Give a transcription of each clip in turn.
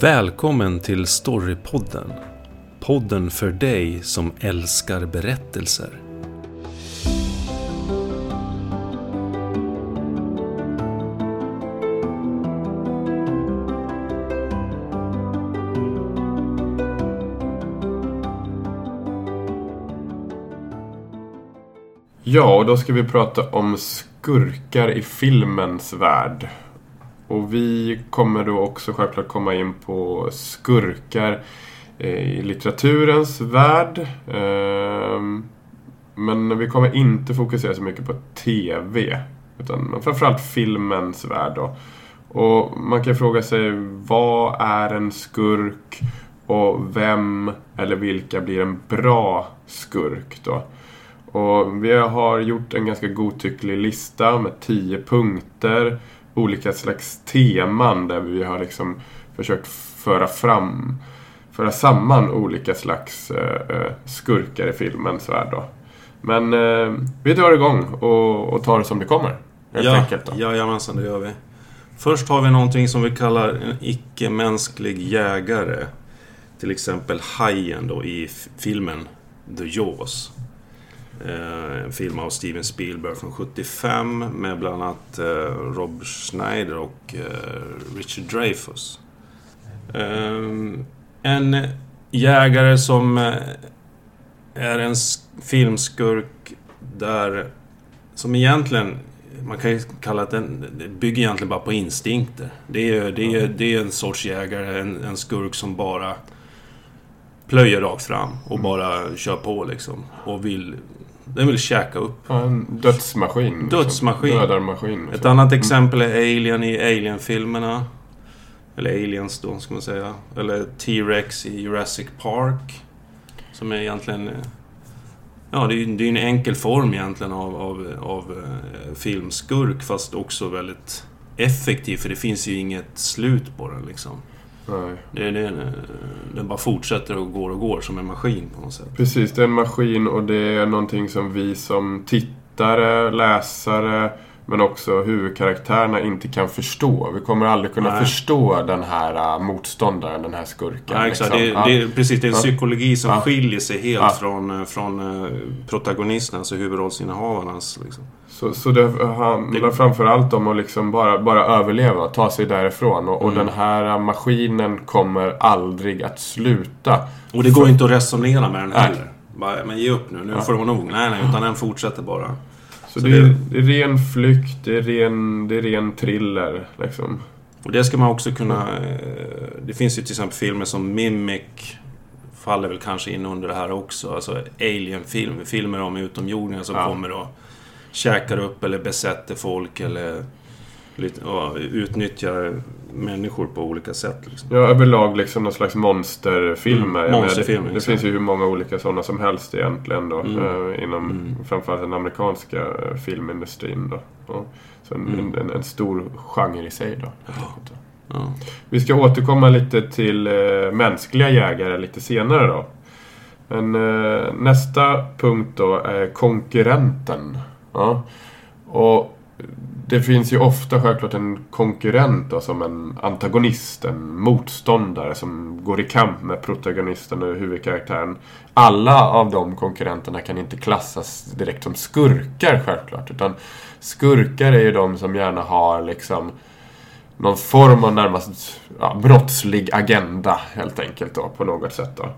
Välkommen till Storypodden. Podden för dig som älskar berättelser. Ja, och då ska vi prata om skurkar i filmens värld. Och vi kommer då också självklart komma in på skurkar eh, i litteraturens värld. Ehm, men vi kommer inte fokusera så mycket på TV. Utan framförallt filmens värld då. Och man kan fråga sig, vad är en skurk? Och vem eller vilka blir en bra skurk då? Och vi har gjort en ganska godtycklig lista med tio punkter. Olika slags teman där vi har liksom försökt föra fram föra samman olika slags eh, eh, skurkar i filmens värld då. Men eh, vi drar igång och, och tar det som det kommer. Helt ja, enkelt då. Jajamensan, det gör vi. Först har vi någonting som vi kallar en icke-mänsklig jägare. Till exempel hajen då i filmen The Jaws. Eh, En film av Steven Spielberg från 75 med bland annat eh, Rob Schneider och eh, Richard Dreyfuss. En jägare som är en filmskurk där... Som egentligen... Man kan ju kalla att den det bygger egentligen bara på instinkter. Det är, det är, det är en sorts jägare, en, en skurk som bara plöjer rakt fram och bara kör på liksom. Och vill... Den vill käka upp. Ja, en dödsmaskin. liksom. Dödsmaskin. Dödarmaskin. Ett liksom. annat exempel är Alien i Alien-filmerna. Eller Aliens då, ska man säga. Eller T-Rex i Jurassic Park. Som är egentligen... eh, Ja, det är ju en enkel form egentligen av, av, av eh, filmskurk fast också väldigt effektiv för det finns ju inget slut på den liksom. Nej. Det, det, den bara fortsätter och går och går som en maskin på något sätt. Precis, det är en maskin och det är någonting som vi som tittare, läsare men också huvudkaraktärerna inte kan förstå. Vi kommer aldrig kunna Nej. förstå den här äh, motståndaren, den här skurken. Ja, exakt. liksom. Det, Ja. det, är- precis, det är en Ja. psykologi som Ja. skiljer sig helt Ja. från, eh, från eh, protagonisten, alltså huvudrollsinnehavarnas. Liksom. Så, så det handlar framförallt om att liksom bara, bara överleva, ta sig därifrån. Och, och Mm. den här äh, maskinen kommer aldrig att sluta. Och det går inte att resonera med den Nej. heller. Bara, men ge upp nu, nu får det vara nog. Nej, nej, utan den fortsätter bara. Så, Så det, det är ren flykt, det är ren, det är ren thriller. Liksom. Och det ska man också kunna... eh, Det finns ju till exempel filmer som Mimic. Faller väl kanske in under det här också. Alltså Alien-filmer. Filmer om utomjordingar som Ja. kommer och käkar upp eller besätter folk eller ja, utnyttjar människor på olika sätt. Liksom. Ja, överlag liksom någon slags monsterfilmer. Mm, monsterfilmer, Det, det exakt. finns ju hur många olika sådana som helst egentligen då. Mm. eh, inom Mm. framförallt den amerikanska eh, filmindustrin då. Ja, så en, Mm. en, en, stor genre i sig då. Ja. Vi ska återkomma lite till eh, mänskliga jägare lite senare då. Men eh, nästa punkt då är konkurrenten. Ja. Och det finns ju ofta självklart en konkurrent alltså som en antagonist, en motståndare som går i kamp med protagonisten och huvudkaraktären. Alla av de konkurrenterna kan inte klassas direkt som skurkar självklart. Utan skurkar är ju de som gärna har liksom någon form av närmast ja, brottslig agenda helt enkelt då, på något sätt. Då.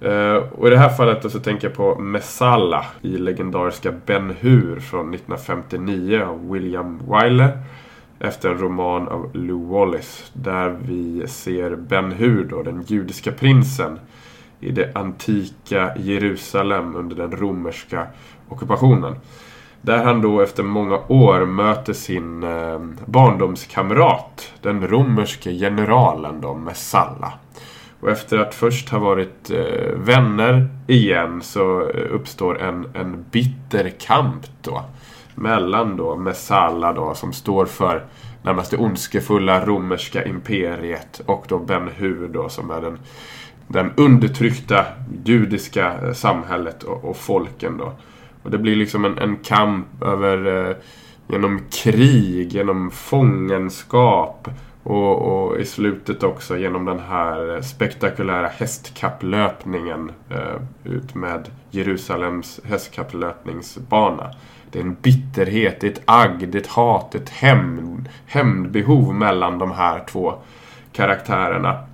Eh, och i det här fallet så tänker jag på Messala i legendariska Ben Hur från 1959 av William Wyler. Efter en roman av Lou Wallace. Där vi ser Ben Hur, då, den judiska prinsen i det antika Jerusalem under den romerska ockupationen. Där han då efter många år möter sin eh, barndomskamrat, den romerske generalen då, Messala. Och efter att först ha varit eh, vänner igen så eh, uppstår en, en bitter kamp då. Mellan då Messala då som står för närmast det ondskefulla romerska imperiet och då Ben Hur då som är den, den undertryckta judiska eh, samhället och, och folken då. Och det blir liksom en, en kamp över eh, genom krig, genom fångenskap och, och, i slutet också genom den här spektakulära hästkapplöpningen eh, ut med Jerusalems hästkapplöpningsbana. Det är en bitterhet, det är ett agg, det är ett hat, ett hämnd, hämndbehov mellan de här två karaktärerna.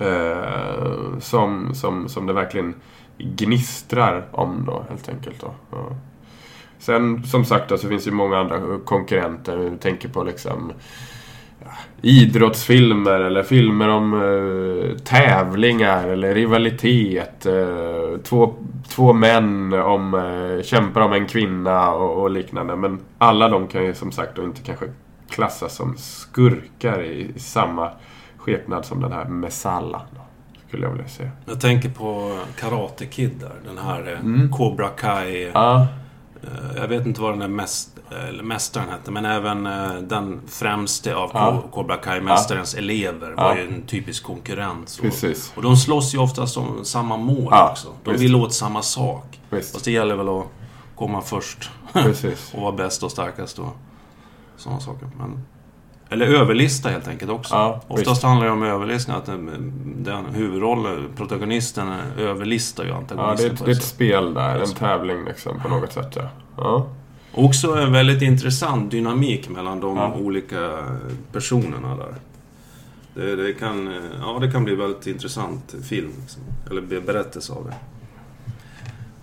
Eh, som, som, som det verkligen gnistrar om då helt enkelt. Då. Ja. Sen som sagt så finns det många andra konkurrenter. Vi tänker på liksom idrottsfilmer eller filmer om eh, tävlingar eller rivalitet. Eh, två, två män om, eh, kämpar om en kvinna och, och, liknande. Men alla de kan ju som sagt då inte kanske klassas som skurkar i, i samma skepnad som den här Messala. Då, skulle jag vilja säga. Jag tänker på Karate Kid där. Den här eh, mm. Cobra Kai. Ja. Eh, jag vet inte vad den där mäst, mästaren hette, men även eh, den främste av ja. Cobra Kai-mästarens ja. elever var ju en typisk konkurrent. Så. Precis. Och de slåss ju oftast om samma mål ja, också. De visst. vill åt samma sak. Visst. Fast det gäller väl att komma först. Och vara bäst och starkast och sådana saker. Men... Eller överlista helt enkelt också. Ja, Oftast visst. handlar det om överlistning, att den huvudrollen, protagonisten, överlistar ju antagonisten. Ja, det är, det är ett spel där, en tävling liksom på något sätt. Ja. ja. Också en väldigt intressant dynamik mellan de ja. olika personerna där. Det, det, kan, ja, det kan bli väldigt intressant film, liksom. eller berättelse av det.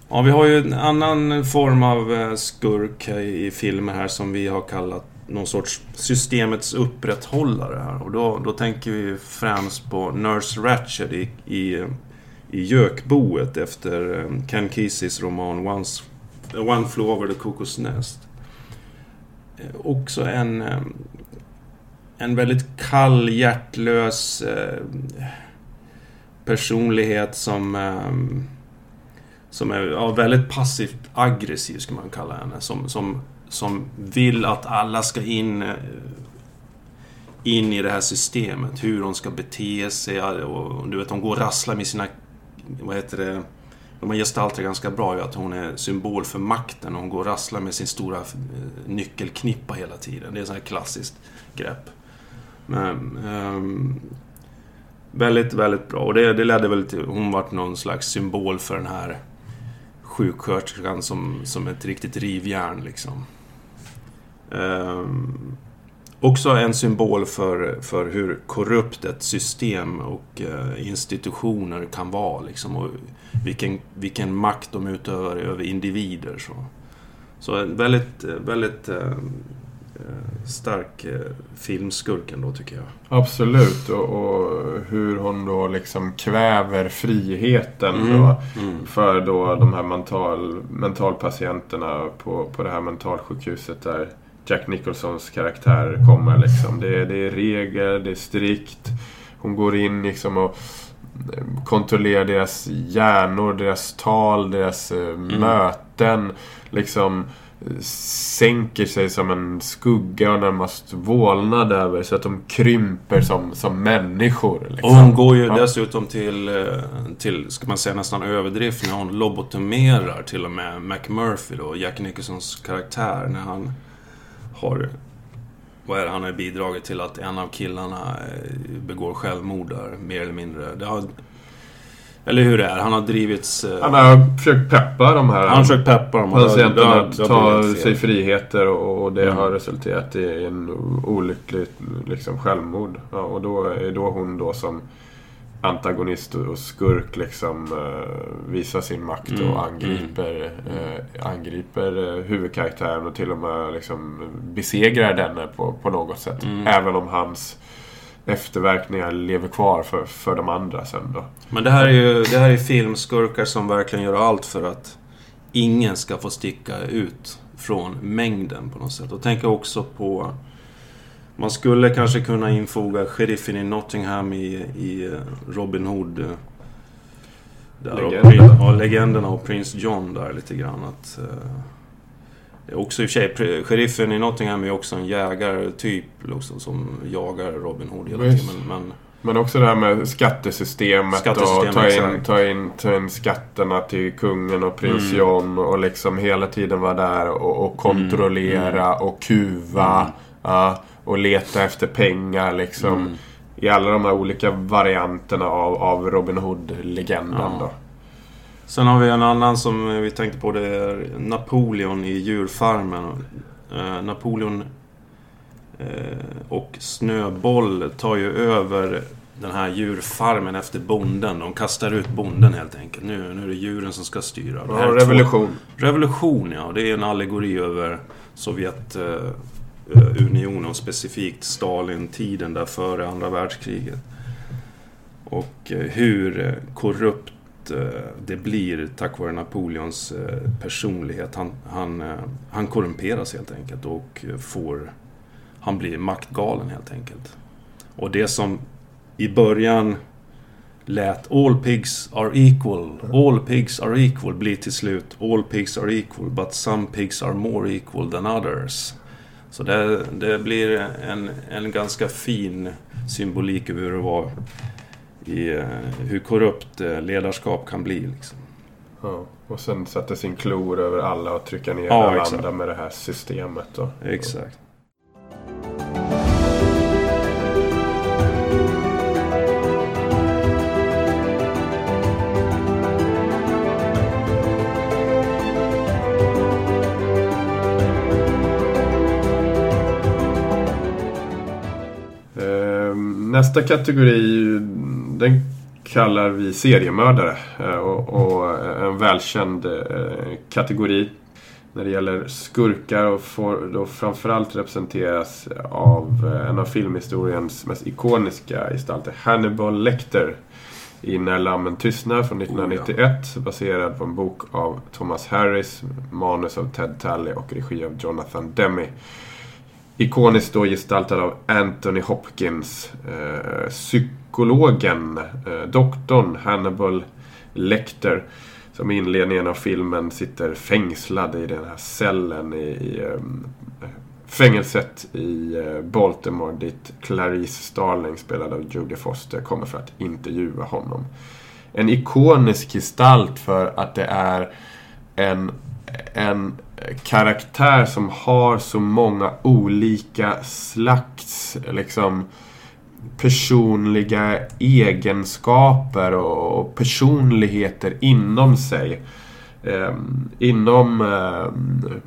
Ja, vi har ju en annan form av eh, skurk i filmer här som vi har kallat någon sorts systemets upprätthållare här. Och då, då tänker vi främst på Nurse Ratched i, i, i Gökboet efter eh, Ken Keseys roman Once, One Flew Over the Cuckoo's Nest. Eh, också en, eh, en väldigt kall, hjärtlös personlighet som som är ja, väldigt passivt aggressiv, skulle man kalla henne. Som, som som vill att alla ska in, eh, in i det här systemet. Hur de ska bete sig. Och, du vet, de går och rasslar med sina... Vad heter det? De har gestaltat ganska bra ju att hon är symbol för makten. Hon går och rasslar med sin stora eh, nyckelknippa hela tiden. Det är ett sånt här klassiskt grepp. Men, um, väldigt, väldigt bra. Och det, det ledde väl till... Hon vart någon slags symbol för den här sjuksköterskan som, som ett riktigt rivjärn liksom. Um, också en symbol för, för hur korrupt ett system och uh, institutioner kan vara. Liksom, och vilken, vilken makt de utövar över individer. Så, så väldigt, väldigt uh, stark uh, filmskurk ändå, tycker jag. Absolut, och, och, hur hon då liksom kväver friheten mm. Då, mm. för då de här mental, mentalpatienterna på, på det här mentalsjukhuset där Jack Nicholsons karaktär kommer. Liksom. Det, det är regler, det är strikt. Hon går in liksom och eh, kontrollerar deras hjärnor, deras tal, deras eh, mm. möten. Liksom sänker sig som en skugga och närmast vålnad över så att de krymper som, som människor. Liksom. Och hon går ju ja. dessutom till, eh, till, ska man säga nästan överdrift, när hon lobotomerar till och med McMurphy då, Jack Nicholsons karaktär, när han har... Vad är det? Han har bidragit till att en av killarna eh, begår självmord där, mer eller mindre. Det har, eller hur det är. Han har drivits... Eh, han har försökt peppa de här... Han har försökt peppa dem. Patienterna att ta sig friheter och, det mm. har resulterat i en olycklig liksom, självmord. Ja, och då är då hon då som antagonist och skurk liksom uh, visar sin makt mm. och angriper, mm. uh, angriper uh, huvudkaraktären och till och med liksom besegrar denne på, på något sätt. Mm. Även om hans efterverkningar lever kvar för, för de andra sen då. Men det här är ju det här är filmskurkar som verkligen gör allt för att ingen ska få sticka ut från mängden på något sätt. Och tänker också på man skulle kanske kunna infoga sheriffen i Nottingham i, i eh, Robin Hood. Eh, Legenden. Ja, legenderna och Prince John där lite grann. Att, uh, också i och för sig, sheriffen i Nottingham är också en jägartyp liksom, som jagar Robin Hood hela tiden. Men, men, men också det här med skattesystemet, skattesystemet och ta in, ta, in, ta in skatterna till kungen och prins mm. John och liksom hela tiden vara där och, och kontrollera mm. Mm. och kuva. Mm. Och leta efter pengar liksom. Mm. I alla de här olika varianterna av, av Robin Hood-legenden Ja. då. Sen har vi en annan som vi tänkte på. Det är Napoleon i djurfarmen. Eh, Napoleon eh, och Snöboll tar ju över den här djurfarmen efter bonden. De kastar ut bonden helt enkelt. Nu, nu är det djuren som ska styra. Ja, är två- revolution. Revolution, ja. Det är en allegori över Eh, Unionen och specifikt Stalin-tiden där före andra världskriget. Och eh, hur eh, korrupt det blir tack vare Napoleons personlighet. Han, han, han korrumperas helt enkelt och får... Han blir maktgalen helt enkelt. Och det som i början lät All pigs are equal, all pigs are equal blir till slut All pigs are equal, but some pigs are more equal than others. Så det, det blir en, en ganska fin symbolik över hur det var i eh, hur korrupt eh, ledarskap kan bli. Liksom. Ja. Och sen sätta sin klor över alla och trycka ner Ja, alla exakt. andra med det här systemet då. Exakt. Nästa kategori, den kallar vi seriemördare. Eh, Och, och en välkänd eh, kategori när det gäller skurkar och får då framförallt representeras av eh, en av filmhistoriens mest ikoniska gestalter, Hannibal Lecter i När lammen tystnar från 1991 baserad på en bok av Thomas Harris, manus av Ted Talley och regi av Jonathan Demme. Ikoniskt då gestaltad av Anthony Hopkins, eh, psykologen, eh, doktorn Hannibal Lecter. Som i inledningen av filmen sitter fängslad i den här cellen i, i eh, fängelset i eh, Baltimore dit Clarice Starling, spelad av Jodie Foster, kommer för att intervjua honom. En ikonisk gestalt för att det är en, en karaktär som har så många olika slags liksom personliga egenskaper och personligheter inom sig. Eh, inom eh,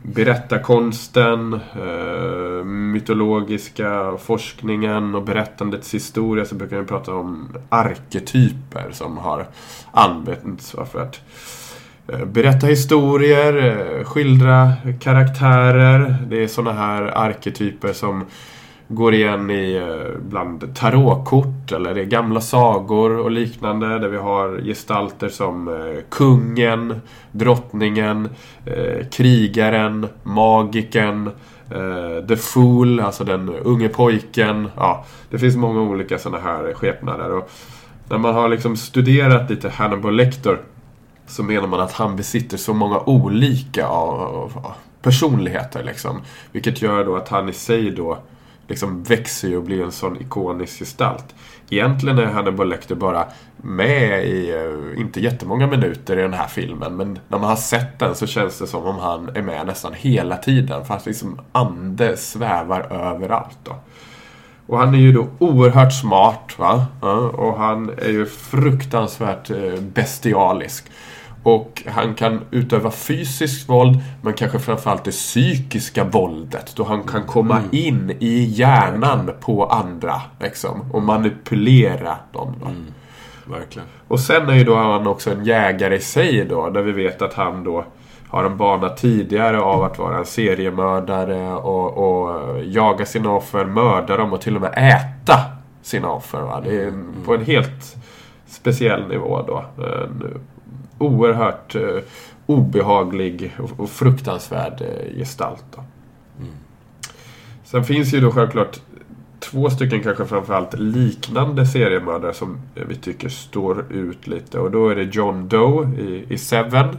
berättarkonsten, eh, mytologiska forskningen och berättandets historia så brukar vi prata om arketyper som har använts för att eh, Eh, berätta historier, eh, skildra karaktärer. Det är sådana här arketyper som går igen i eh, bland tarotkort eller i gamla sagor och liknande där vi har gestalter som kungen, drottningen, krigaren, magiken, the fool, alltså den unge pojken. Ja, det finns många olika sådana här skepnader. Och när man har liksom studerat lite Hannibal Lecter så menar man att han besitter så många olika personligheter. Liksom. Vilket gör då att han i sig då liksom växer och blir en sån ikonisk gestalt. Egentligen är Hannibal Lecter bara med i, eh, inte jättemånga minuter i den här filmen. Men när man har sett den så känns det som om han är med nästan hela tiden. Fast liksom ande svävar överallt då. Och han är ju då oerhört smart. Va? Och han är ju fruktansvärt eh, bestialisk. Och han kan utöva fysiskt våld, men kanske framförallt det psykiska våldet. Då han kan komma in i hjärnan på andra. Liksom, och manipulera dem. Då. Verkligen. Och sen är ju då han också en jägare i sig då, där vi vet att han då har en bana tidigare av att vara en seriemördare och, och jaga sina offer, mörda dem och till och med äta sina offer. Va? Det är en, på en helt speciell nivå då. En oerhört eh, obehaglig och, och fruktansvärd eh, gestalt. Då. Sen finns ju då självklart två stycken kanske framförallt liknande seriemördare som vi tycker står ut lite. Och då är det John Doe i, i Seven.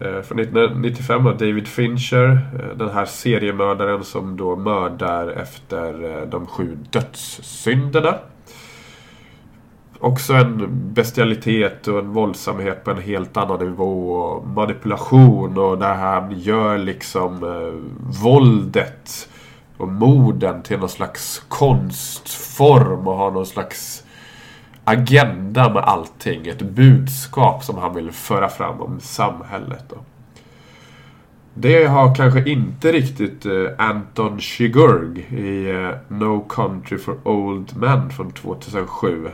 Eh, från 1995 av David Fincher. Eh, den här seriemördaren som då mördar efter eh, de sju dödssynderna. Också en bestialitet och en våldsamhet på en helt annan nivå. Och manipulation och där han gör liksom eh, våldet och morden till någon slags konstform och har någon slags agenda med allting. Ett budskap som han vill föra fram om samhället. Då. Det har kanske inte riktigt eh, Anton Chigurh i eh, No Country for Old Men från 2007.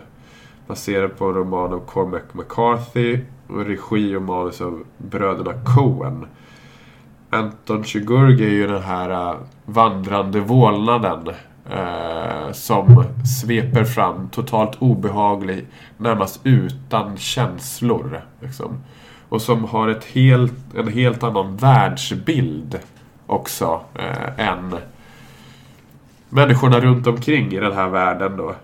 Baserad på en roman av Cormac McCarthy och regi och manus av bröderna Coen. Anton Chigurh är ju den här äh, vandrande vålnaden. eh, som sveper fram totalt obehaglig, närmast utan känslor. Liksom. Och som har ett helt, en helt annan världsbild också eh, än människorna runt omkring i den här världen då.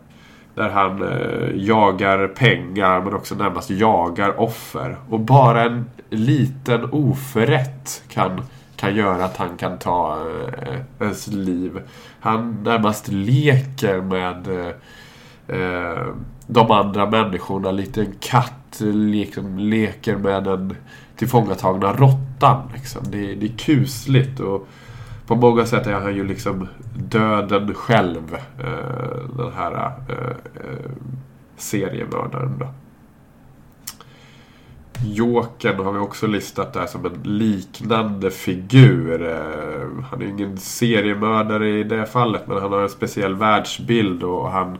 Där han eh, jagar pengar men också närmast jagar offer. Och bara en liten oförrätt kan, kan göra att han kan ta eh, ens liv. Han närmast leker med eh, eh de andra människorna. Lite en katt liksom, leker med den tillfångatagna råttan. Liksom. Det, det är kusligt. Och, på många sätt är han ju liksom döden själv. Eh, den här eh, eh seriemördaren då. Jokern har vi också listat där som en liknande figur. Eh, han är ingen seriemördare i det fallet men han har en speciell världsbild och han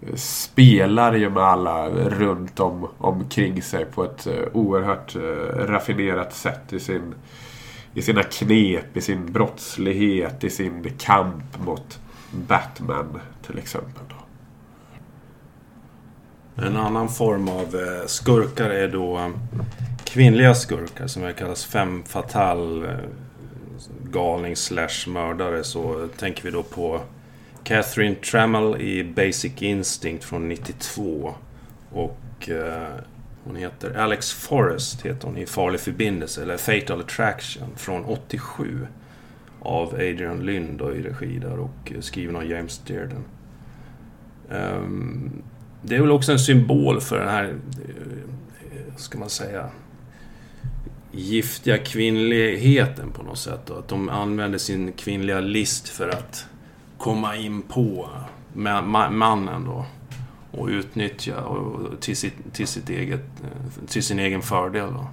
eh, spelar ju med alla runt om omkring sig på ett oerhört raffinerat sätt i sin i sina knep, i sin brottslighet, i sin kamp mot Batman till exempel. En annan form av eh, skurkar är då eh, kvinnliga skurkar som kallas fem fatal eh, galning slash mördare. Så tänker vi då på Catherine Trammell i Basic Instinct från 92. Och hon heter Alex Forrest heter hon i Farlig förbindelse, eller Fatal Attraction, från 87. Av Adrian Lynd i regi där och eh, skriven av James Dearden. Um, det är väl också en symbol för den här, eh, eh, ska man säga, giftiga kvinnligheten på något sätt. Då. Att de använder sin kvinnliga list för att komma in på mannen då och utnyttja och till, sitt, till, sitt eget, eh, till sin egen fördel. Då.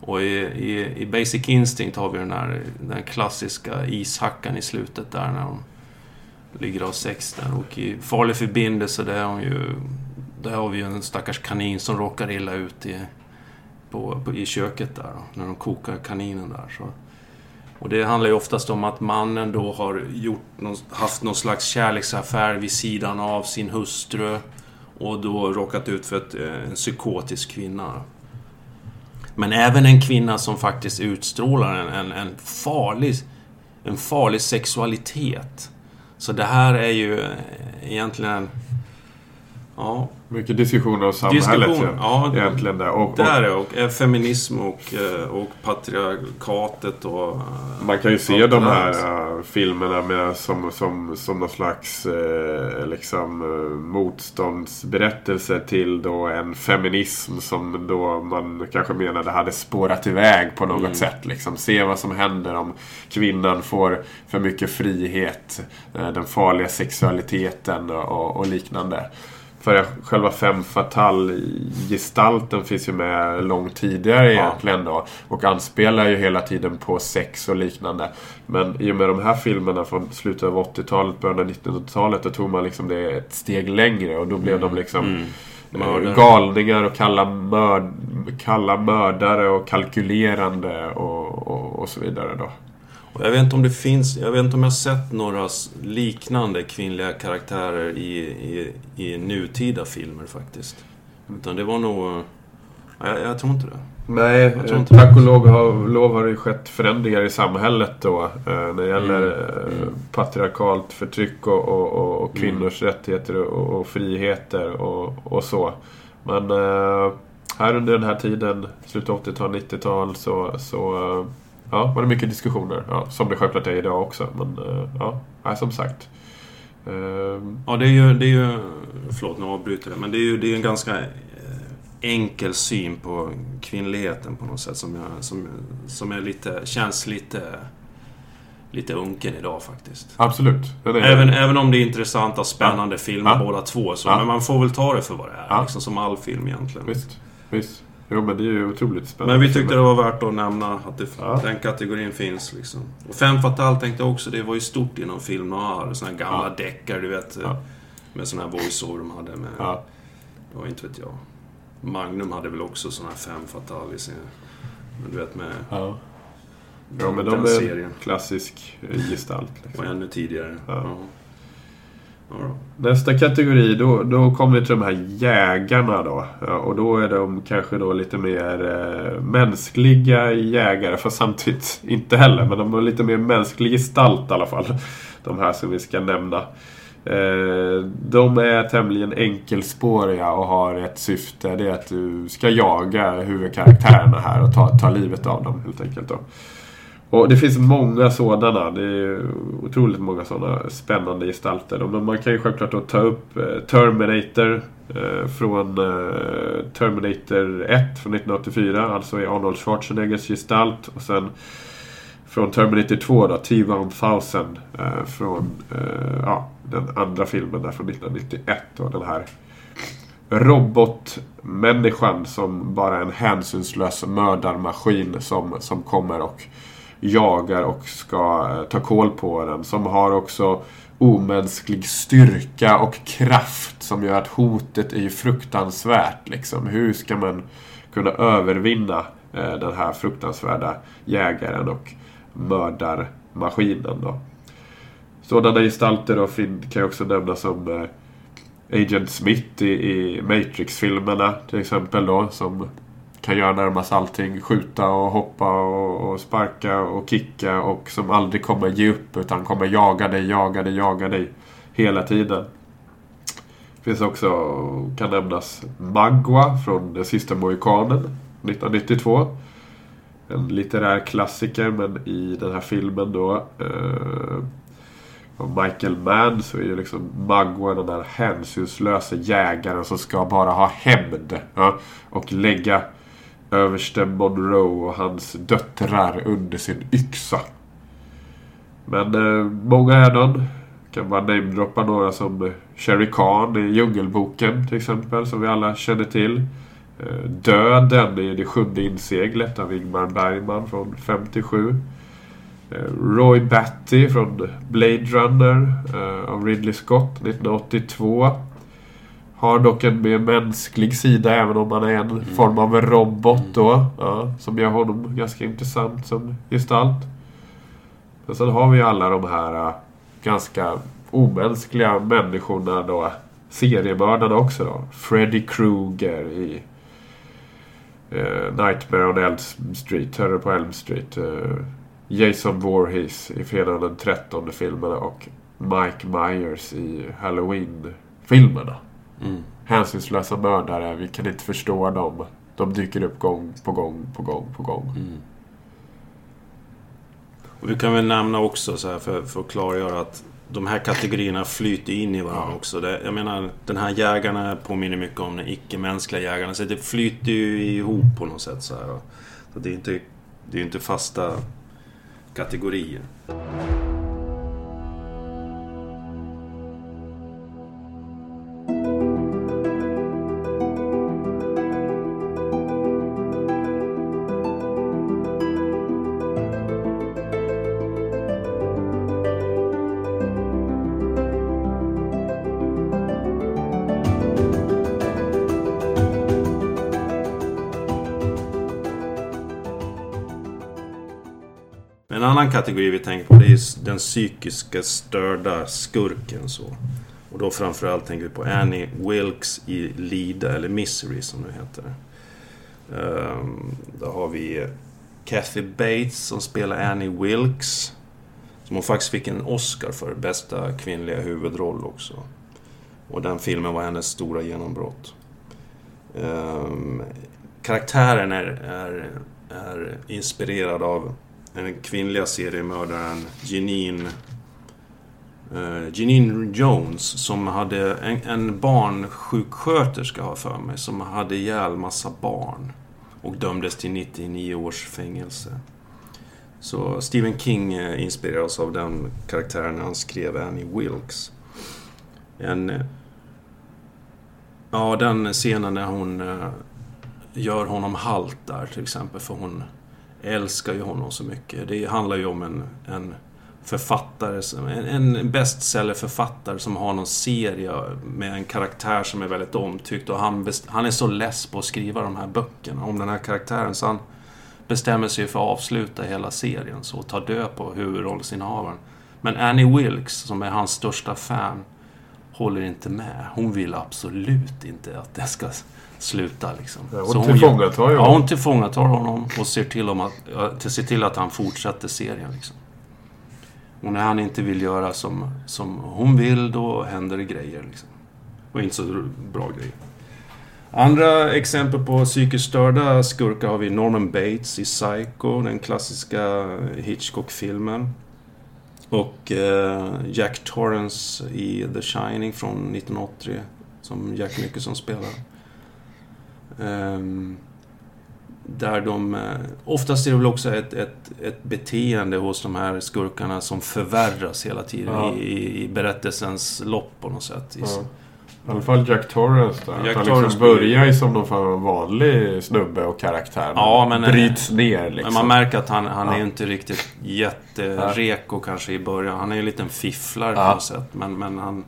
Och i, i, i, Basic Instinct har vi den här den klassiska ishackan i slutet där när de ligger av sex där. Och i Farlig förbindelse där, har, ju, där har vi ju en stackars kanin som råkar illa ut i, på, på, i köket där. Då, när de kokar kaninen där. Så. Och det handlar ju oftast om att mannen då har gjort någon, haft någon slags kärleksaffär vid sidan av sin hustru. Och då råkat ut för ett, eh, en psykotisk kvinna. Men även en kvinna som faktiskt utstrålar en, en, en, farlig, en farlig sexualitet. Så det här är ju eh, egentligen... Ja, mycket diskussioner om samhället Diskussion, ja, egentligen där. Och, och, det är det. Och eh, feminism och, eh, och patriarkatet och... Eh, Man kan ju se de här uh, filmerna med, som, som, som någon slags uh, liksom, motståndsberättelse till då en feminism som då man kanske menade hade spårat iväg på något mm. sätt. Liksom. Se vad som händer om kvinnan får för mycket frihet, den farliga sexualiteten och, och liknande. För själva fem fatal-gestalten finns ju med långt tidigare egentligen då. Och anspelar ju hela tiden på sex och liknande. Men i och med de här filmerna från slutet av 80-talet, början av 1900-talet, då tog man liksom det ett steg längre. Och då blev mm. de liksom mm. Mördare. galningar och kalla, mörd, kalla mördare och kalkylerande och, och, och så vidare då. Jag vet inte om det finns, jag vet inte om jag sett några liknande kvinnliga karaktärer i, i, i nutida filmer faktiskt. Utan det var nog... Jag, jag tror inte det. Nej, eh, tack och lov har, lov har det skett förändringar i samhället då. Eh, när det gäller mm. eh, patriarkalt förtryck och, och, och, och kvinnors mm. rättigheter och, och, friheter och, och så. Men här under den här tiden, slutet av 80-tal, 90-tal, så, så Ja, var det mycket diskussioner. Ja, som det självklart är idag också. Men uh, ja, som sagt. Uh, ja, det är ju... Det är ju förlåt, nu avbryter jag. Men det är ju det är en ganska eh, enkel syn på kvinnligheten på något sätt. Som, jag, som, som är lite, känns lite lite unken idag faktiskt. Absolut. Den är- Även, även om det är intressanta, spännande filmer Ja. båda två. Så, Ja. Men man får väl ta det för vad det är. Ja. Liksom som all film egentligen. Visst. Visst. Jo, men det är ju otroligt spännande. Men vi tyckte det var värt att nämna att det, Ja. den kategorin finns. Liksom. Och Fem Fatale tänkte jag också, det var ju stort inom film noir. Såna här gamla Ja. deckare, du vet. Ja. Med såna här voice-over de hade med... Ja. Ja, inte vet jag. Magnum hade väl också såna här Fem Fatale i sin... Men du vet med Ja. ja, men de är serien. klassisk eh, gestalt. Liksom. Och ännu tidigare. Ja. Nästa kategori, då, då kommer vi till de här jägarna då. Ja, och då är de kanske då lite mer eh, mänskliga jägare. Fast samtidigt inte heller. Men de har lite mer mänsklig gestalt i alla fall. De här som vi ska nämna. Eh, de är tämligen enkelspåriga och har ett syfte. Det är att du ska jaga huvudkaraktärerna här och ta, ta livet av dem helt enkelt. Då. Och det finns många sådana. Det är otroligt många sådana spännande gestalter. Men man kan ju självklart då ta upp eh, Terminator eh, från eh, Terminator 1 från 1984. Alltså i Arnold Schwarzeneggers gestalt. Och sen från Terminator 2 då, T-1000 från ja, den andra filmen där från 1991. Och den här robotmänniskan som bara är en hänsynslös mördarmaskin som, som kommer och jagar och ska eh, ta koll på den. Som har också omänsklig styrka och kraft som gör att hotet är ju fruktansvärt. Liksom. Hur ska man kunna övervinna eh, den här fruktansvärda jägaren och mördarmaskinen då. Sådana gestalter då kan jag också nämna som eh, Agent Smith i, i Matrix-filmerna till exempel då. Som kan göra närmast allting. Skjuta och hoppa och, och sparka och kicka och som aldrig kommer ge upp utan kommer jaga dig, jaga dig, jaga dig hela tiden. Finns också, kan nämnas, Magua från Den sista mohikanen 1992. En litterär klassiker men i den här filmen då eh, av Michael Mann så är ju liksom Magua den där hänsynslösa jägaren som ska bara ha hämnd. Ja, och lägga överste Monroe och hans döttrar under sin yxa. Men eh, många är de. Kan bara namedroppa några som eh, Sherry Khan i Djungelboken till exempel, som vi alla känner till. Eh, Döden i Det sjunde inseglet av Ingmar Bergman från 57. Eh, Roy Batty från Blade Runner eh, av Ridley Scott 1982. Har dock en mer mänsklig sida även om han är en form av robot då. Ja, som gör honom ganska intressant som gestalt. Men sen har vi alla de här äh, ganska omänskliga människorna då. Seriemördarna också då. Freddy Krueger i eh, Nightmare on Elm Street, Terror på Elm Street. eh, Jason Voorhees i Fredagen den 13 filmerna och Mike Myers i Halloween-filmerna. Mm. Hänsynslösa mördare, vi kan inte förstå dem. De dyker upp gång på gång på gång på gång. Mm. Och vi kan väl nämna också så här för, för att klargöra att de här kategorierna flyter in i varandra Ja. också. Det, jag menar, den här jägarna påminner mycket om den icke-mänskliga jägarna. Så det flyter ju ihop på något sätt. Så, här. så det är inte, det är inte fasta kategorier. Annan kategori vi tänker på det är den psykiska störda skurken. Så. Och då framförallt tänker vi på Annie Wilkes i Lida, eller Misery som det heter. Um, då har vi eh, Kathy Bates som spelar Annie Wilkes. Som hon faktiskt fick en Oscar för, bästa kvinnliga huvudroll också. Och den filmen var hennes stora genombrott. Um, karaktären är, är, är inspirerad av den kvinnliga seriemördaren Janine uh, eh, Janine Jones som hade en, en barnsjuksköterska har jag för mig som hade ihjäl massa barn och dömdes till 99 års fängelse. Så Stephen King eh, inspirerades av den karaktären när han skrev Annie Wilkes. En... Ja, den scenen när hon eh, gör honom halt där till exempel. För hon älskar ju honom så mycket. Det handlar ju om en, en författare, som- en, en bestsellerförfattare som har någon serie med en karaktär som är väldigt omtyckt. Och han, han är så less på att skriva de här böckerna om den här karaktären. Så han bestämmer sig för att avsluta hela serien så och ta död på huvudrollsinnehavaren. Men Annie Wilkes, som är hans största fan, håller inte med. Hon vill absolut inte att det ska sluta liksom. Ja, Så hon tillfångatar ju Ja, honom. hon tillfångatar honom och ser till, om att, till- ser till att han fortsätter serien. Liksom. Och när han inte vill göra som, som hon vill, då händer det grejer. Liksom. Och inte så bra grejer. Andra exempel på psykiskt störda skurkar har vi Norman Bates i Psycho, den klassiska Hitchcock-filmen. Och eh, Jack Torrance i The Shining från 1980, som Jack Nicholson spelar. Ehm, där de... eh, Oftast är det väl också ett, ett, ett beteende hos de här skurkarna som förvärras hela tiden Ja. i, i berättelsens lopp på något sätt. Ja. I alla fall Jack Torrance där. Jack att han liksom börjar ju som någon form av vanlig snubbe och karaktär. Ja, men- Bryts ner liksom. Men man märker att han, han Ja. är inte riktigt jättereko kanske i början. Han är ju en liten fifflare på Ja. något sätt. Men, men han...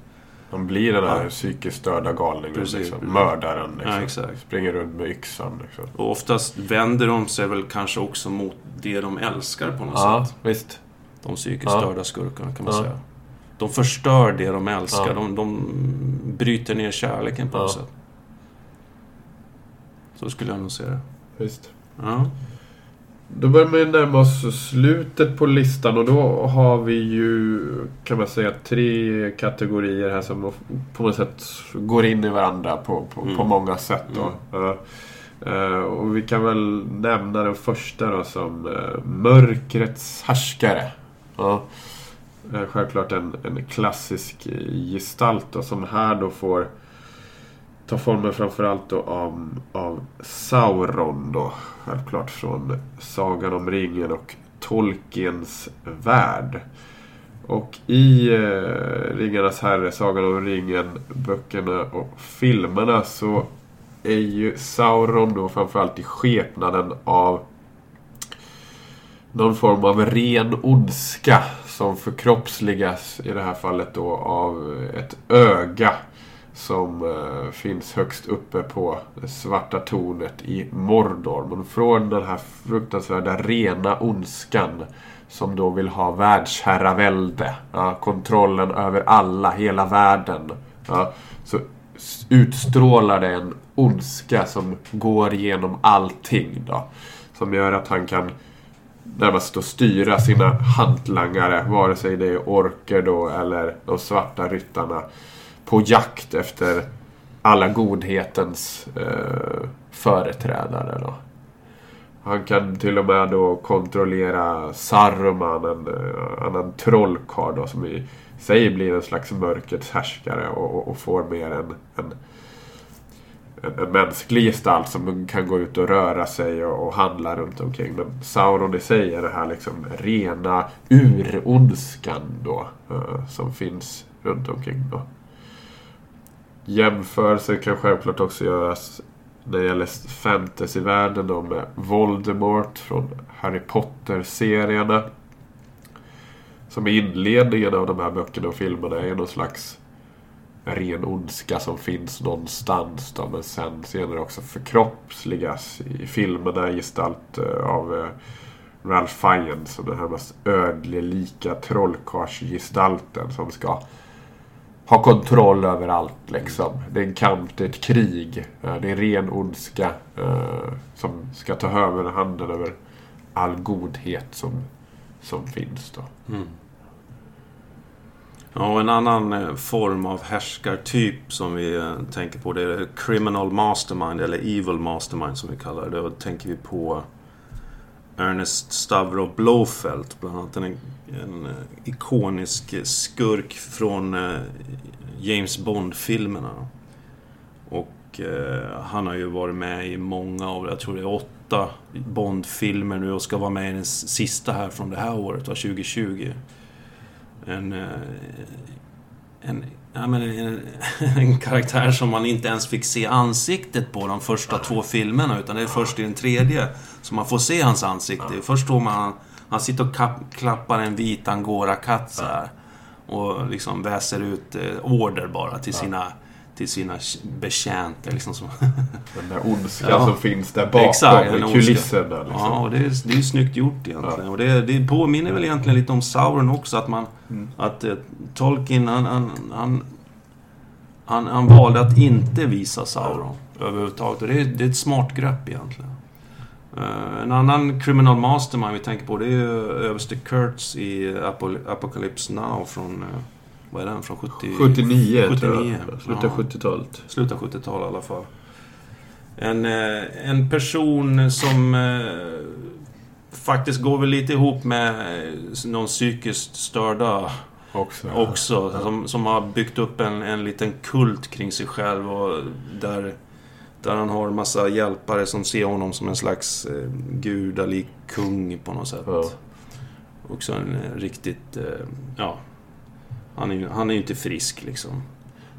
Han blir den här Ja. psykiskt störda galningen. Precis, liksom. precis. Mördaren. Liksom. Ja. Springer runt med yxan. Liksom. Och oftast vänder de sig väl kanske också mot det de älskar på något Ja, sätt. visst. De psykiskt störda skurkarna kan man säga. De förstör det de älskar. De, de bryter ner kärleken på något sätt. Så skulle jag nog se det. visst. Ja. Då börjar vi närma oss slutet på listan och då har vi ju kan man säga tre kategorier här som på något sätt går in i varandra på, på, Mm. på många sätt. Då. Eh, eh, och vi kan väl nämna den första då som uh, Mörkrets härskare. Eh, självklart en, en klassisk gestalt då, som här då får tar formen framförallt då av, av Sauron då. Självklart från Sagan om ringen och Tolkiens värld. Och i eh, Ringarnas herre, Sagan om ringen, böckerna och filmerna så är ju Sauron då framförallt i skepnaden av någon form av ren ondska som förkroppsligas i det här fallet då av ett öga som eh, finns högst uppe på det svarta tornet i Mordor. Men från den här fruktansvärda rena ondskan som då vill ha världsherravälde, ja, kontrollen över alla, hela världen. Ja, så utstrålar det en ondska som går genom allting. Då, som gör att han kan närmast då styra sina hantlangare, vare sig det är orker då eller de svarta ryttarna, på jakt efter alla godhetens eh, företrädare. Då. Han kan till och med då kontrollera Saruman, en eh, annan trollkarl som i sig blir en slags mörkrets härskare och, och, och får mer en, en, en, en mänsklig gestalt som kan gå ut och röra sig och, och handla runt omkring. Men Sauron i sig är den här liksom rena urondskan då eh, som finns runt omkring. Då. Jämförelser kan självklart också göras när det gäller fantasyvärlden då med Voldemort från Harry Potter-serierna. Som i inledningen av de här böckerna och filmerna. Är någon slags ren ondska som finns någonstans då, men sen senare också förkroppsligas i filmerna gestalt eh, av eh, Ralph Fiennes. Som den här mest ödlelika trollkarlsgestalten som ska ha kontroll över allt liksom. Det är en kamp, det är ett krig. Eh, det är ren ondska eh, som ska ta över handen över all godhet som, som finns då. Mm. Ja, och en annan eh, form av härskartyp som vi eh, tänker på det är Criminal Mastermind, eller Evil Mastermind som vi kallar det. Då tänker vi på Ernest Stavro Blofeld, bland annat en, en eh, ikonisk skurk från eh, James Bond-filmerna. Och eh, han har ju varit med i många av, jag tror det är åtta Bond-filmer nu och ska vara med i den sista här från det här året, 2020. En... Eh, en, ja, men en, en karaktär som man inte ens fick se ansiktet på de första två filmerna, utan det är först i den tredje som man får se hans ansikte. Först står man... Han sitter och klappar en vit angorakatt så här. Och liksom väser ut eh, order bara till sina till sina betjänter. Liksom som den där ondskan ja. som finns där bakom Exakt, i kulisserna. Liksom. Ja, och det är, det är snyggt gjort egentligen. Ja. Och det, det påminner väl egentligen lite om Sauron också. Att, man, mm. att uh, Tolkien, han, han, han, han, han valde att inte visa Sauron överhuvudtaget. Och det det är ett smart grepp egentligen. Uh, en annan criminal mastermind vi tänker på det är ju överste Kurtz i Apocalypse Now från... Uh, vad är den? Från 70... 79, 79 tror jag. Slutet av ja. 70-talet. Slutet av 70-talet i alla fall. En, uh, en person som faktiskt går väl lite ihop med någon psykiskt störda också. också ja. som, som har byggt upp en, en liten kult kring sig själv och där där han har en massa hjälpare som ser honom som en slags eh, gudalik kung på något sätt. Ja. Också en eh, riktigt... Eh, ja. Han är, han är ju inte frisk liksom.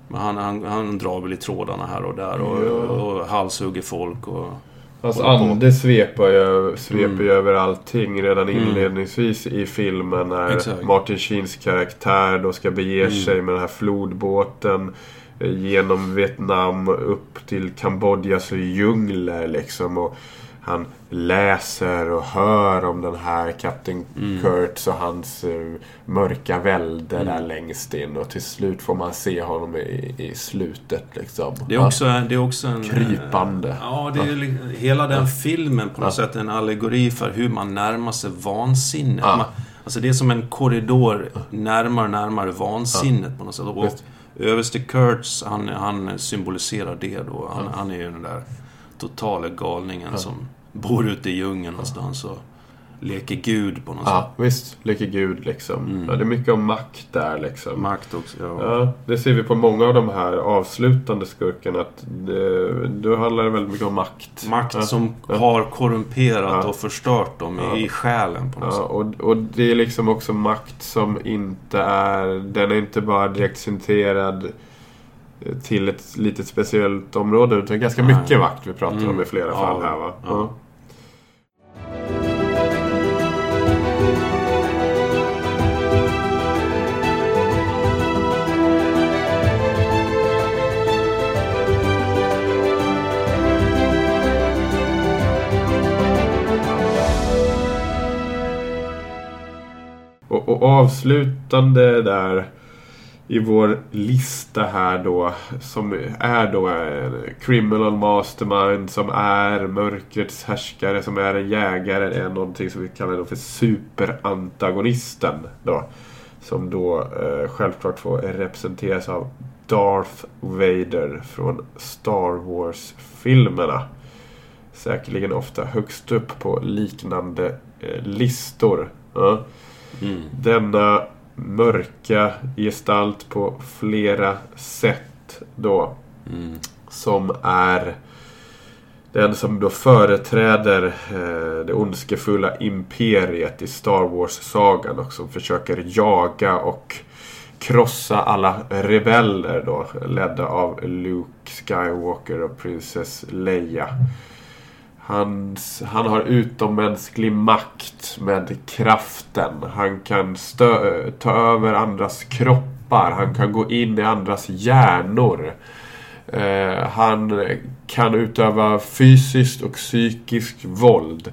Men han, han, han drar väl i trådarna här och där och, ja. och, och halshugger folk och... Hans ande sveper ju, sveper mm. över allting redan mm. inledningsvis mm. i filmen när Exakt. Martin Sheens karaktär då ska bege mm. sig med den här flodbåten genom Vietnam upp till Kambodjas djungler liksom. Och han läser och hör om den här Kapten mm. Kurtz och hans uh, mörka välde mm. där längst in. Och till slut får man se honom i, i slutet liksom. Det är också, det är också en... Krypande. Ja, det är, ja. hela den filmen på något ja. sätt en allegori för hur man närmar sig vansinnet. Ja. Man, alltså det är som en korridor närmare och närmare vansinnet på något sätt. Och, Överste Kurtz, han, han symboliserar det då. Han, han är ju den där totala galningen ja. som bor ute i djungeln någonstans och leker Gud på något ja, sätt. Ja, visst. Leker Gud liksom. Mm. Ja, det är mycket om makt där liksom. Makt också, ja. ja. Det ser vi på många av de här avslutande skurkarna. Att det, då handlar det väldigt mycket om makt. Makt ja. som har korrumperat och förstört dem i själen på något sätt. Och, och det är liksom också makt som inte är... Den är inte bara direkt centrerad till ett litet speciellt område. Utan ganska Nej. mycket makt vi pratar mm. om i flera fall här va. Ja. Och, och avslutande där i vår lista här då som är då en criminal mastermind som är mörkrets härskare som är en jägare är någonting som vi kallar då för superantagonisten då. Som då eh, självklart får representeras av Darth Vader från Star Wars-filmerna. Säkerligen ofta högst upp på liknande eh, listor. Ja. Mm. Denna mörka gestalt på flera sätt då. Mm. Som är den som då företräder eh, det ondskefulla imperiet i Star Wars-sagan och som försöker jaga och krossa alla rebeller då ledda av Luke Skywalker och prinsess Leia. Hans, han har utommänsklig makt med kraften. Han kan stö, ta över andras kroppar. Han kan gå in i andras hjärnor. Eh, han kan utöva fysiskt och psykiskt våld.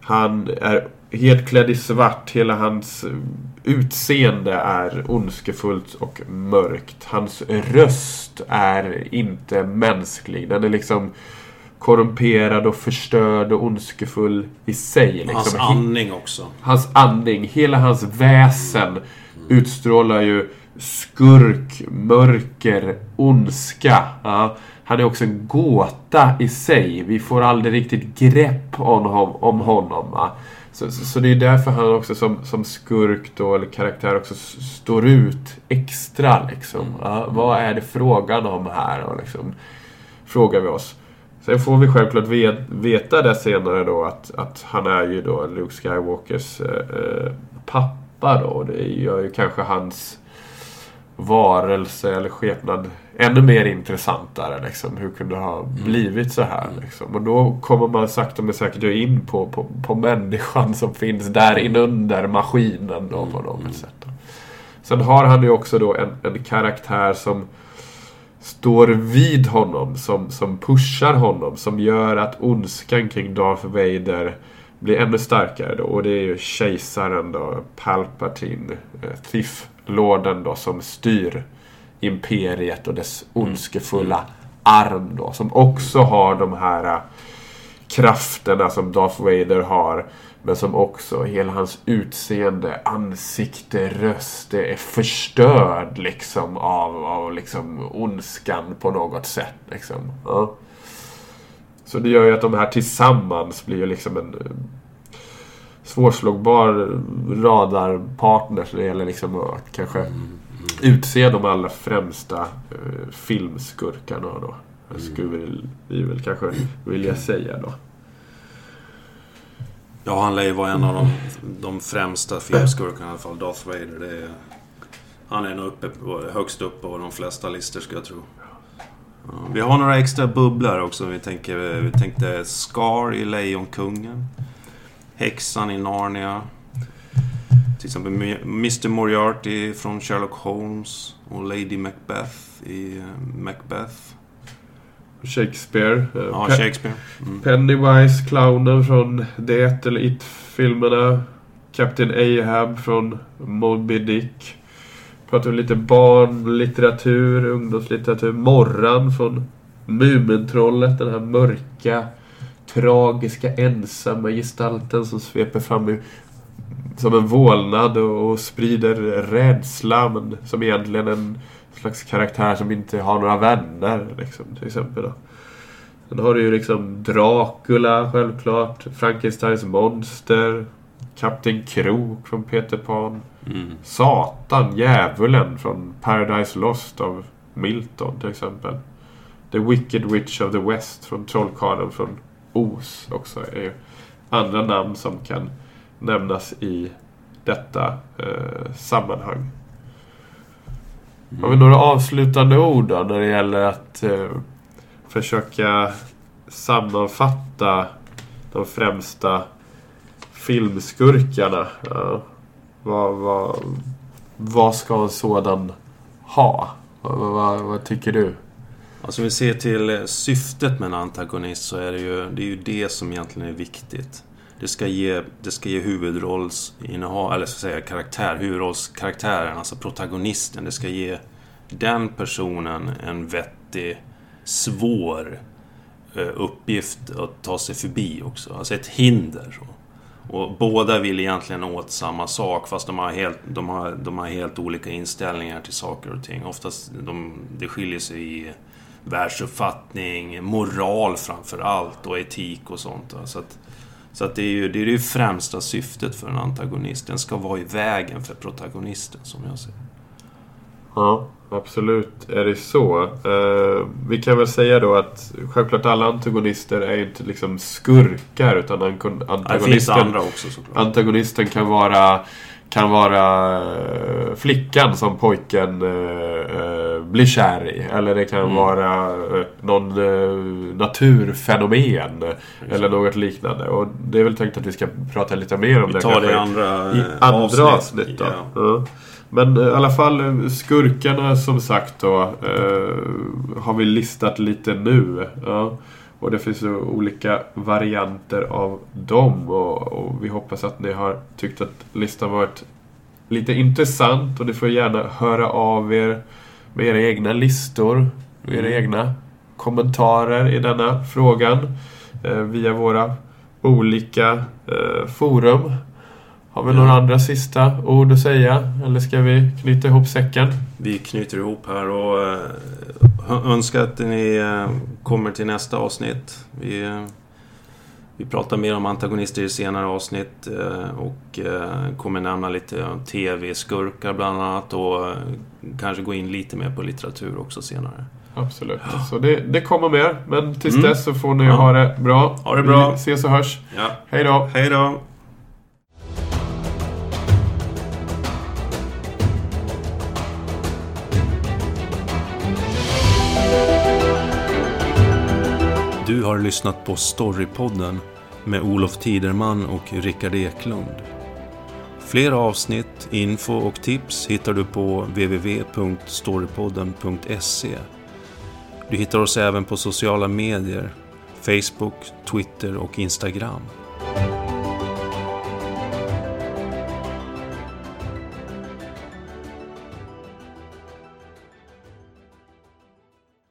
Han är helt klädd i svart. Hela hans eh, utseende är ondskefullt och mörkt. Hans röst är inte mänsklig. Den är liksom korrumperad och förstörd och ondskefull i sig. Liksom. Hans andning också. Hans andning, hela hans väsen mm. utstrålar ju skurk, mörker, ondska. Ja. Han är också en gåta i sig. Vi får aldrig riktigt grepp om, om honom. Ja. Så, så, så, det är därför han också som, som skurk då, eller karaktär också står ut extra. Liksom. Ja. Vad är det frågan om här? Och liksom, Frågar vi oss. Sen får vi självklart veta det senare då att, att han är ju då Luke Skywalkers eh, pappa då. Det gör ju kanske hans varelse eller skepnad ännu mer intressantare. Liksom. Hur kunde det ha mm. blivit så här? Liksom? Och då kommer man sakta men säkert in på, på, på människan som finns där inunder maskinen då, på något mm. sätt. Sen har han ju också då en, en karaktär som står vid honom, som, som pushar honom, som gör att ondskan kring Darth Vader blir ännu starkare då. Och det är ju kejsaren då, Palpatine, eh, Thief-lorden då, som styr imperiet och dess mm. ondskefulla arm då. Som också har de här äh, krafterna som Darth Vader har. Men som också, hela hans utseende, ansikte, röst, det är förstörd liksom av, av liksom ondskan på något sätt. Liksom. Ja. Så det gör ju att de här tillsammans blir ju liksom en äh, svårslagbar radarpartner. Så det gäller liksom att kanske mm utse de allra främsta eh, filmskurkarna då. Mm. Skulle vi väl kanske vilja säga då. Ja, han lär ju vara en av de, de främsta filmskurkarna i alla fall. Darth Vader. Det är, han är nog uppe, högst upp på de flesta listor skulle jag tro. Ja, vi har några extra bubblor också. Vi, tänker, vi tänkte Scar i Lejonkungen. Häxan i Narnia. Till exempel Mr Moriarty från Sherlock Holmes och Lady Macbeth i eh, Macbeth. Shakespeare. Eh, ja, Pe Shakespeare. Mm. Pennywise, clownen från Det eller It-filmerna. Captain Ahab från Moby Dick. Pratar lite barnlitteratur, ungdomslitteratur. Morran från Mumintrollet, den här mörka, tragiska, ensamma gestalten som sveper fram i som en vålnad och, och sprider rädsla. Men som egentligen en slags karaktär som inte har några vänner. Liksom, till exempel. Då. Sen har du ju liksom Dracula självklart. Frankensteins monster. Kapten Krok från Peter Pan. Mm. Satan, djävulen från Paradise Lost av Milton till exempel. The Wicked Witch of the West från Trollkarlen från Oz också är ju andra namn som kan nämnas i detta eh, sammanhang. Mm. Har vi några avslutande ord då när det gäller att eh, försöka sammanfatta de främsta filmskurkarna? Ja. Vad, vad, vad ska en sådan ha? Vad, vad, vad tycker du? Alltså om vi ser till syftet med en antagonist så är det ju det, är ju det som egentligen är viktigt. Det ska ge, det ska ge huvudrollsinnehav, eller så att säga karaktär, huvudrollskaraktären, alltså protagonisten. Det ska ge den personen en vettig, svår eh, uppgift att ta sig förbi också. Alltså ett hinder. Och båda vill egentligen åt samma sak fast de har helt, de har, de har helt olika inställningar till saker och ting. Oftast de, det skiljer sig i världsuppfattning, moral framför allt och etik och sånt. Så att, så att det är ju det, är det främsta syftet för en antagonist. Den ska vara i vägen för protagonisten, som jag ser Ja, absolut är det så. Uh, vi kan väl säga då att självklart alla antagonister är inte liksom skurkar utan antagonisten, det finns andra också såklart. Antagonisten kan vara kan vara uh, flickan som pojken uh, blir kär i. Eller det kan mm. vara någon naturfenomen. Exakt. Eller något liknande. Och det är väl tänkt att vi ska prata lite mer om vi det. Vi tar det i andra, i andra avsnitt. avsnitt då. Ja. Men i alla fall skurkarna som sagt då eh, har vi listat lite nu. Ja. Och det finns olika varianter av dem och, och, vi hoppas att ni har tyckt att listan varit lite intressant och ni får gärna höra av er med era egna listor, med era mm. egna kommentarer i denna frågan eh, via våra olika eh, forum. Har vi några andra sista ord att säga? Eller ska vi knyta ihop säcken? Vi knyter ihop här och äh, önskar att ni äh, kommer till nästa avsnitt. Vi, äh, vi pratar mer om antagonister i senare avsnitt och kommer nämna lite tv-skurkar bland annat och kanske gå in lite mer på litteratur också senare. Absolut. Så det, det kommer mer. Men tills Mm. dess så får ni Ja. ha det bra. Ha det bra. Vi ses och hörs. Ja. Hej då! Hej då! Du har lyssnat på Storypodden med Olof Tiderman och Rickard Eklund. Fler avsnitt, info och tips hittar du på www.storypodden.se. Du hittar oss även på sociala medier, Facebook, Twitter och Instagram.